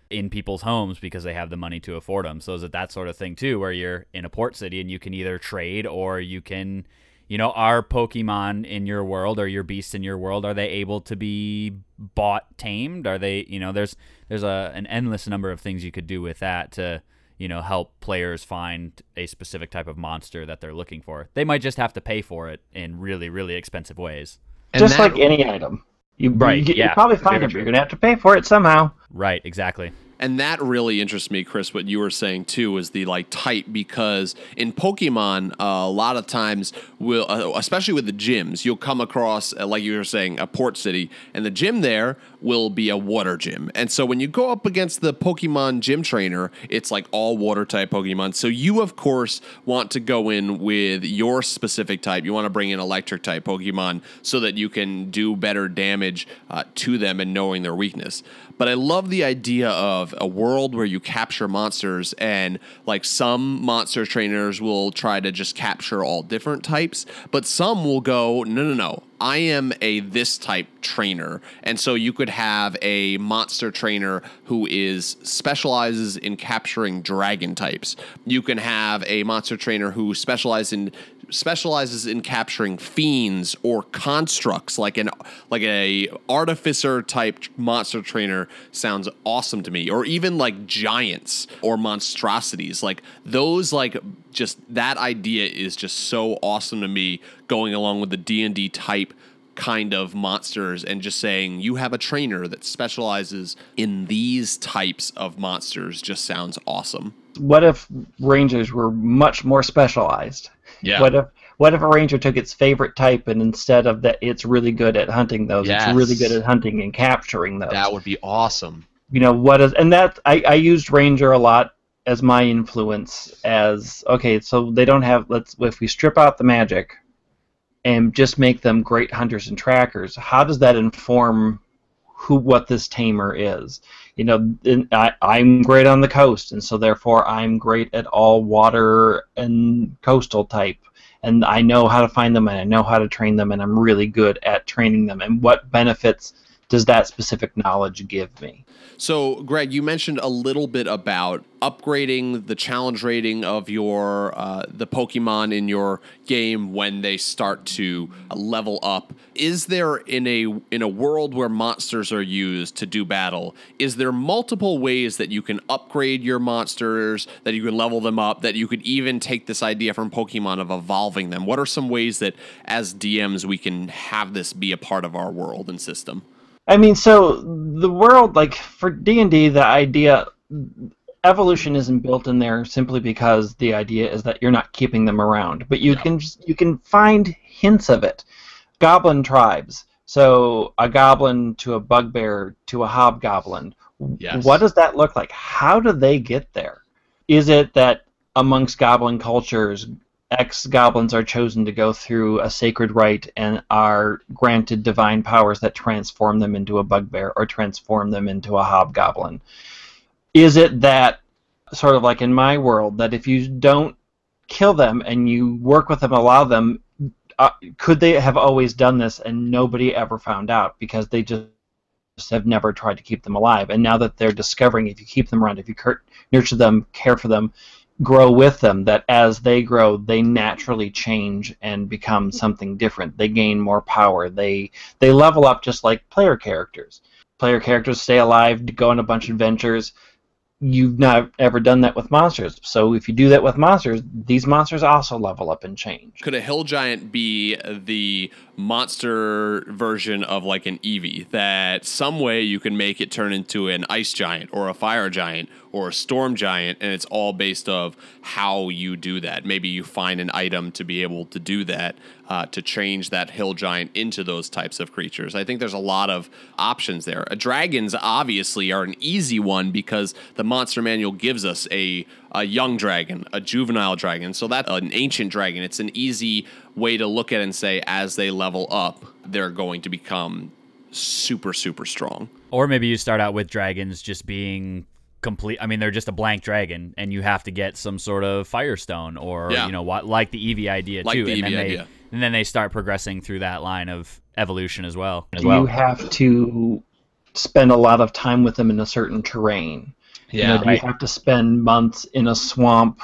in people's homes because they have the money to afford them. So is it that sort of thing too, where you're in a port city and you can either trade or you can, you know, are Pokemon in your world or your beasts in your world are they able to be bought, tamed? Are they, you know, there's there's a an endless number of things you could do with that to you know, help players find a specific type of monster that they're looking for. They might just have to pay for it in really, really expensive ways. And Just that- like any item. You, Right, you, you probably find it, but you're gonna have to pay for it somehow. Right, exactly. And that really interests me, Chris. What you were saying too is the like type because in Pokemon, uh, a lot of times will, uh, especially with the gyms, you'll come across uh, like you were saying a port city, and the gym there will be a water gym. And so when you go up against the Pokemon gym trainer, it's like all water type Pokemon. So you of course want to go in with your specific type. You want to bring in electric type Pokemon so that you can do better damage uh, to them and knowing their weakness. But I love the idea of a world where you capture monsters, and like some monster trainers will try to just capture all different types, but some will go, no, no, no. I am a this type trainer. And so you could have a monster trainer who is specializes in capturing dragon types. You can have a monster trainer who specializes in specializes in capturing fiends or constructs like an like a artificer type monster trainer sounds awesome to me or even like giants or monstrosities like those like just that idea is just so awesome to me going along with the D&D type kind of monsters and just saying you have a trainer that specializes in these types of monsters just sounds awesome. What if rangers were much more specialized? Yeah. What if what if a ranger took its favorite type and instead of that it's really good at hunting those, Yes. it's really good at hunting and capturing those. That would be awesome. you know what is and that I, I used ranger a lot as my influence as okay so they don't have let's if we strip out the magic and just make them great hunters and trackers how does that inform who what this tamer is? You know I, i'm great on the coast and so therefore i'm great at all water and coastal type. And i know how to find them and i know how to train them and i'm really good at training them. And what benefits does that specific knowledge give me? So, Greg, you mentioned a little bit about upgrading the challenge rating of your uh, the Pokemon in your game when they start to level up. Is there in a in a world where monsters are used to do battle? Is there multiple ways that you can upgrade your monsters, that you can level them up, that you could even take this idea from Pokemon of evolving them? What are some ways that as DMs we can have this be a part of our world and system? I mean, so the world, like for D and D, the idea evolution isn't built in there simply because the idea is that you're not keeping them around, but you can you can find hints of it. Goblin tribes. So a goblin to a bugbear to a hobgoblin. Yes. What does that look like? How do they get there? Is it that amongst goblin cultures, ex goblins are chosen to go through a sacred rite and are granted divine powers that transform them into a bugbear or transform them into a hobgoblin. Is it that, sort of like in my world, that if you don't kill them and you work with them, allow them, uh, could they have always done this and nobody ever found out because they just have never tried to keep them alive? And now that they're discovering if you keep them around, if you nurture them, care for them, grow with them that as they grow they naturally change and become something different. They gain more power. They they level up just like player characters. Player characters stay alive go on a bunch of adventures. You've not ever done that with monsters. So if you do that with monsters these monsters also level up and change. Could a hill giant be the monster version of like an Eevee that some way you can make it turn into an ice giant or a fire giant or a storm giant and it's all based of how you do that. Maybe you find an item to be able to do that uh, to change that hill giant into those types of creatures. I think there's a lot of options there. Dragons obviously are an easy one because the monster manual gives us a a young dragon, a juvenile dragon. So that's an ancient dragon. It's an easy way to look at it and say, as they level up, they're going to become super, super strong. Or maybe you start out with dragons just being complete. I mean, they're just a blank dragon, and you have to get some sort of firestone, or Yeah. you know, what like the Eevee idea Like too. the and then Eevee they idea. and then they start progressing through that line of evolution as well. as do well. you have to spend a lot of time with them in a certain terrain You know, do right. you have to spend months in a swamp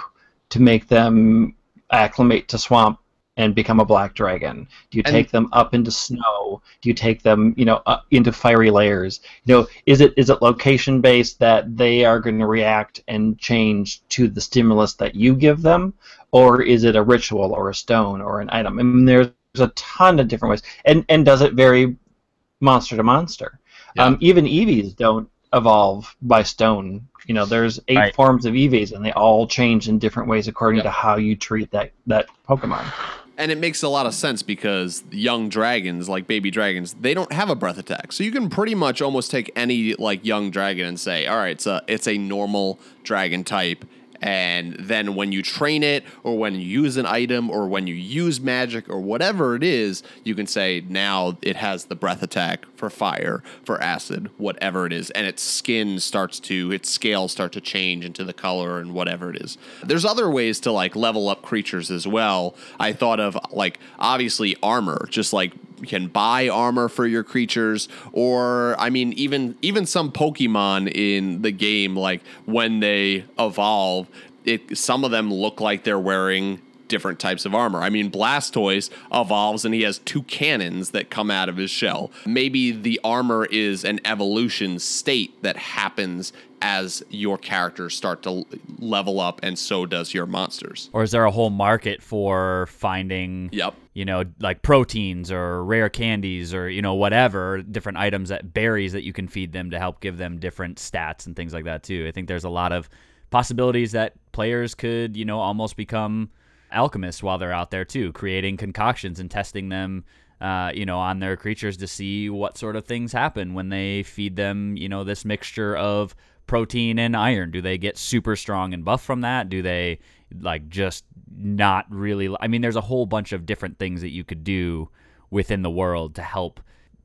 to make them acclimate to swamp and become a black dragon? Do you And- take them up into snow? Do you take them, you know, into fiery layers? You know, is it is it location based that they are going to react and change to the stimulus that you give them, or is it a ritual or a stone or an item? I mean, there's a ton of different ways, and and does it vary monster to monster? Um, even Eevees don't evolve by stone. You know, there's eight Right. forms of Eevees, and they all change in different ways according to how you treat that that Pokemon. And it makes a lot of sense because young dragons, like baby dragons, they don't have a breath attack. So you can pretty much almost take any like young dragon and say, all right, it's a it's a normal dragon type. And then when you train it, or when you use an item, or when you use magic, or whatever it is, you can say now it has the breath attack for fire, for acid, whatever it is, and its skin starts to, its scales start to change into the color and whatever it is. There's other ways to like level up creatures as well. I thought of like obviously armor, just like can buy armor for your creatures or i mean even even some pokemon in the game like when they evolve it some of them look like they're wearing different types of armor. I mean, Blastoise evolves and he has two cannons that come out of his shell. Maybe the armor is an evolution state that happens as your characters start to level up, and so does your monsters. Or is there a whole market for finding, Yep. you know, like proteins or rare candies or, you know, whatever, different items that berries that you can feed them to help give them different stats and things like that too. I think there's a lot of possibilities that players could, you know, almost become alchemists while they're out there too, creating concoctions and testing them. Uh, you know, on their creatures to see what sort of things happen when they feed them, you know, this mixture of protein and iron. Do they get super strong and buff from that? Do they like just not really? I mean, there's a whole bunch of different things that you could do within the world to help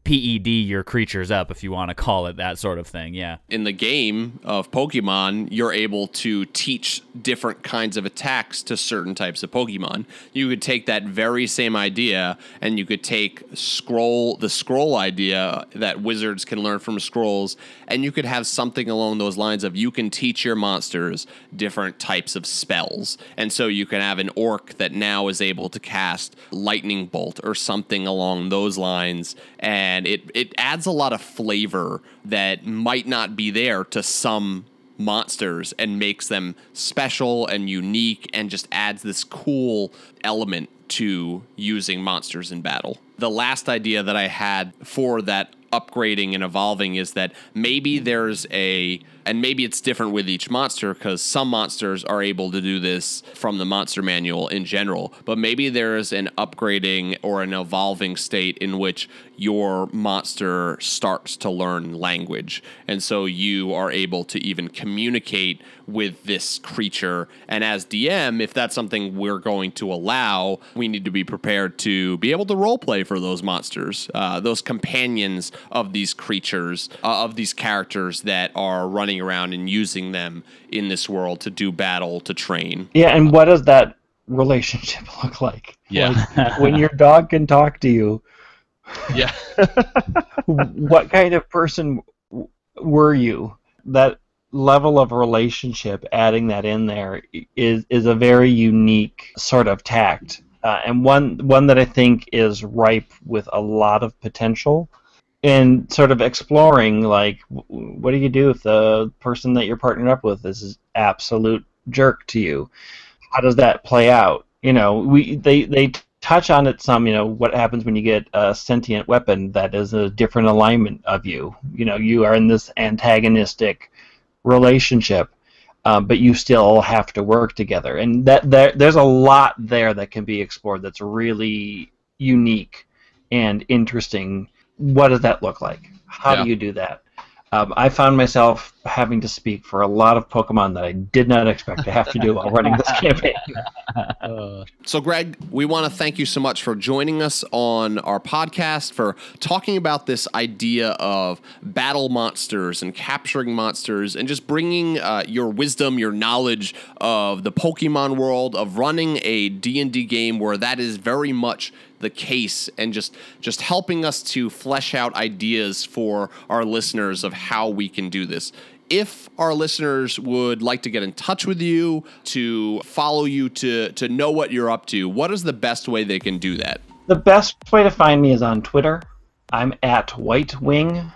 PED your creatures up if you want to call it that sort of thing. Yeah. in the game of Pokemon, you're able to teach different kinds of attacks to certain types of Pokemon. You could take that very same idea and you could take scroll the scroll idea that wizards can learn from scrolls and you could have something along those lines of you can teach your monsters different types of spells. And so you can have an orc that now is able to cast lightning bolt or something along those lines and it it adds a lot of flavor that might not be there to some monsters and makes them special and unique and just adds this cool element to using monsters in battle. The last idea that I had for that upgrading and evolving is that maybe there's a and maybe it's different with each monster because some monsters are able to do this from the monster manual in general but maybe there's an upgrading or an evolving state in which your monster starts to learn language and so you are able to even communicate with this creature and as dm if that's something we're going to allow we need to be prepared to be able to roleplay for those monsters uh, those companions of these creatures uh, of these characters that are running around and using them in this world to do battle to train Yeah, and what does that relationship look like? Yeah. Like, when your dog can talk to you, yeah what kind of person were you? That level of relationship, adding that in there, is is a very unique sort of tact, uh, and one one that I think is ripe with a lot of potential. And sort of exploring, like, what do you do if the person that you're partnered up with is an absolute jerk to you? How does that play out? You know, we they they touch on it some. You know, what happens when you get a sentient weapon that is a different alignment of you? You know, you are in this antagonistic relationship, um, but you still have to work together, and that there there's a lot there that can be explored. That's really unique and interesting. What does that look like? How Yeah. do you do that? Um, I found myself having to speak for a lot of Pokemon that I did not expect to have to do while running this campaign. So, Greg, we want to thank you so much for joining us on our podcast, for talking about this idea of battle monsters and capturing monsters, and just bringing uh, your wisdom, your knowledge of the Pokemon world, of running a D&D game where that is very much the case and just just helping us to flesh out ideas for our listeners of how we can do this if our listeners would like to get in touch with you, to follow you, to to know what you're up to, what is the best way they can do that? The best way to find me is on Twitter. I'm at White Wing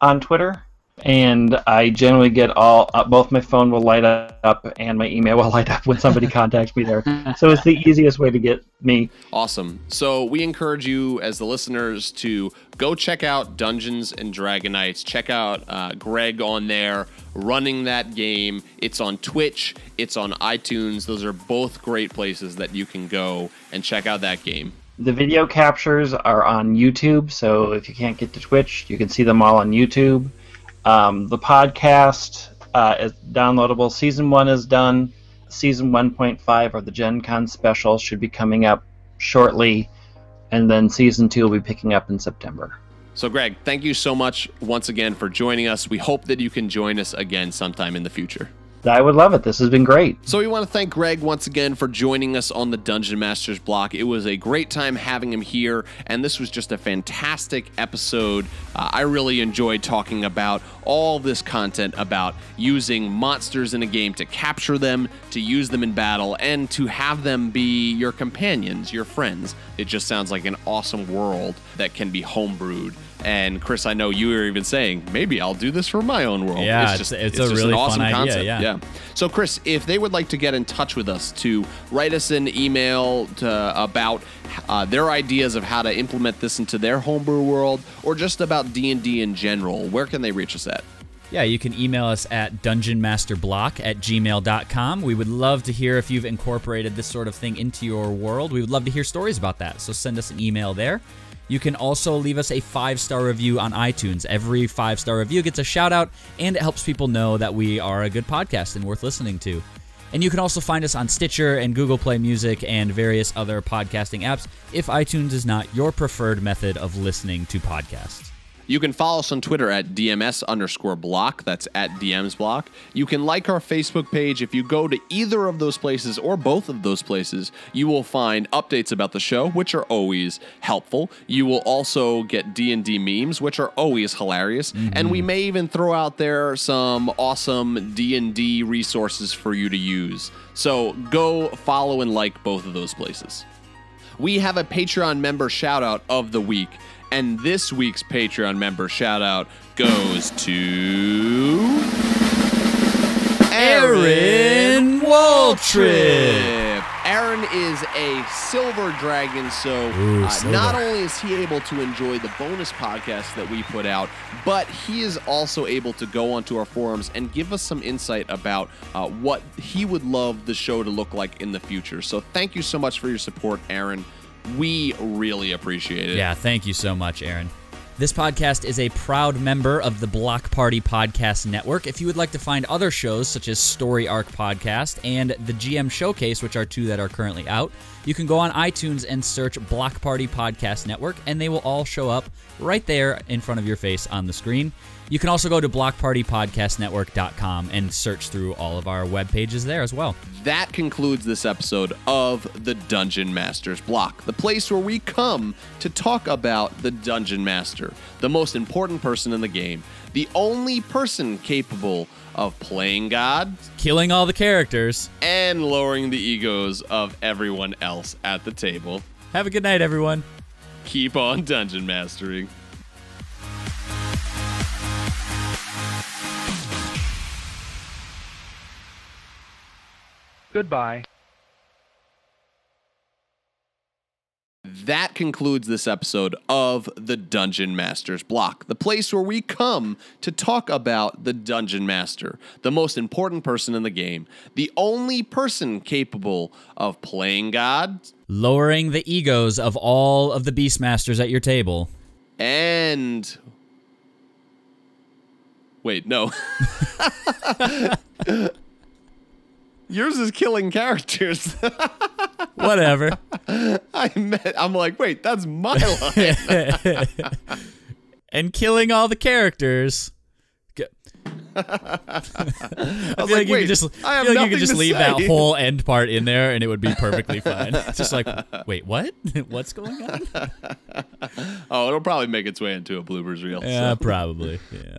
on Twitter, and I generally get all uh, both my phone will light up and my email will light up when somebody contacts me there. So it's the easiest way to get me. Awesome. So we encourage you as the listeners to go check out Dungeons and Dragonites. Check out uh, Greg on there running that game. It's on Twitch. It's on iTunes. Those are both great places that you can go and check out that game. The video captures are on YouTube, so if you can't get to Twitch, you can see them all on YouTube. Um, the podcast uh, is downloadable. Season one is done. Season 1.5 or the Gen Con special should be coming up shortly, and then season two will be picking up in September. So, Greg, thank you so much once again for joining us. We hope that you can join us again sometime in the future. I would love it. This has been great. So we want to thank Greg once again for joining us on the Dungeon Masters block. It was a great time having him here, and this was just a fantastic episode. Uh, I really enjoyed talking about all this content about using monsters in a game to capture them, to use them in battle, and to have them be your companions, your friends. It just sounds like an awesome world that can be homebrewed. And Chris, I know you were even saying maybe I'll do this for my own world. Yeah, it's just it's- it's it's a really an fun awesome idea, concept. yeah. yeah. So, Chris, if they would like to get in touch with us to write us an email to, about uh, their ideas of how to implement this into their homebrew world, or just about D and D in general, where can they reach us at? Yeah, you can email us at dungeonmasterblock at gmail.com. We would love to hear if you've incorporated this sort of thing into your world. We would love to hear stories about that. So send us an email there. You can also leave us a five star review on iTunes. Every five star review gets a shout out, and it helps people know that we are a good podcast and worth listening to. And you can also find us on Stitcher and Google Play Music and various other podcasting apps if iTunes is not your preferred method of listening to podcasts. You can follow us on Twitter at DMS underscore block. That's at DMs block. You can like our Facebook page. If you go to either of those places or both of those places, you will find updates about the show, which are always helpful. You will also get D&D memes, which are always hilarious. Mm-hmm. And we may even throw out there some awesome D&D resources for you to use. So go follow and like both of those places. We have a Patreon member shout out of the week. And this week's Patreon member shout out goes to Aaron Waltrip. Aaron is a silver dragon, so Ooh, uh, silver. not only is he able to enjoy the bonus podcast that we put out, but he is also able to go onto our forums and give us some insight about uh, what he would love the show to look like in the future. So thank you so much for your support, Aaron. We really appreciate it. Yeah, thank you so much, Aaron. This podcast is a proud member of the Block Party Podcast Network. If you would like to find other shows such as Story Arc Podcast and the GM Showcase, which are two that are currently out, you can go on iTunes and search Block Party Podcast Network, and they will all show up right there in front of your face on the screen. You can also go to blockpartypodcastnetwork.com and search through all of our web pages there as well. That concludes this episode of the Dungeon Master's Block, the place where we come to talk about the Dungeon Master, the most important person in the game, the only person capable of playing God Killing all the characters. and lowering the egos of everyone else at the table. Have a good night, everyone. Keep on dungeon mastering. Goodbye. That concludes this episode of the Dungeon Master's Block, the place where we come to talk about the Dungeon Master, the most important person in the game, the only person capable of playing God Lowering the egos of all of the Beastmasters at your table. and. Wait, no. Yours is killing characters. Whatever. I meant, I'm like, wait, that's my line. and killing all the characters. G- I feel like, you wait, could just, I I feel like you could just leave that whole end part in there and it would be perfectly fine. It's just like, wait, what? What's going on? oh, it'll probably make its way into a bloopers reel. Yeah, so. probably. Yeah.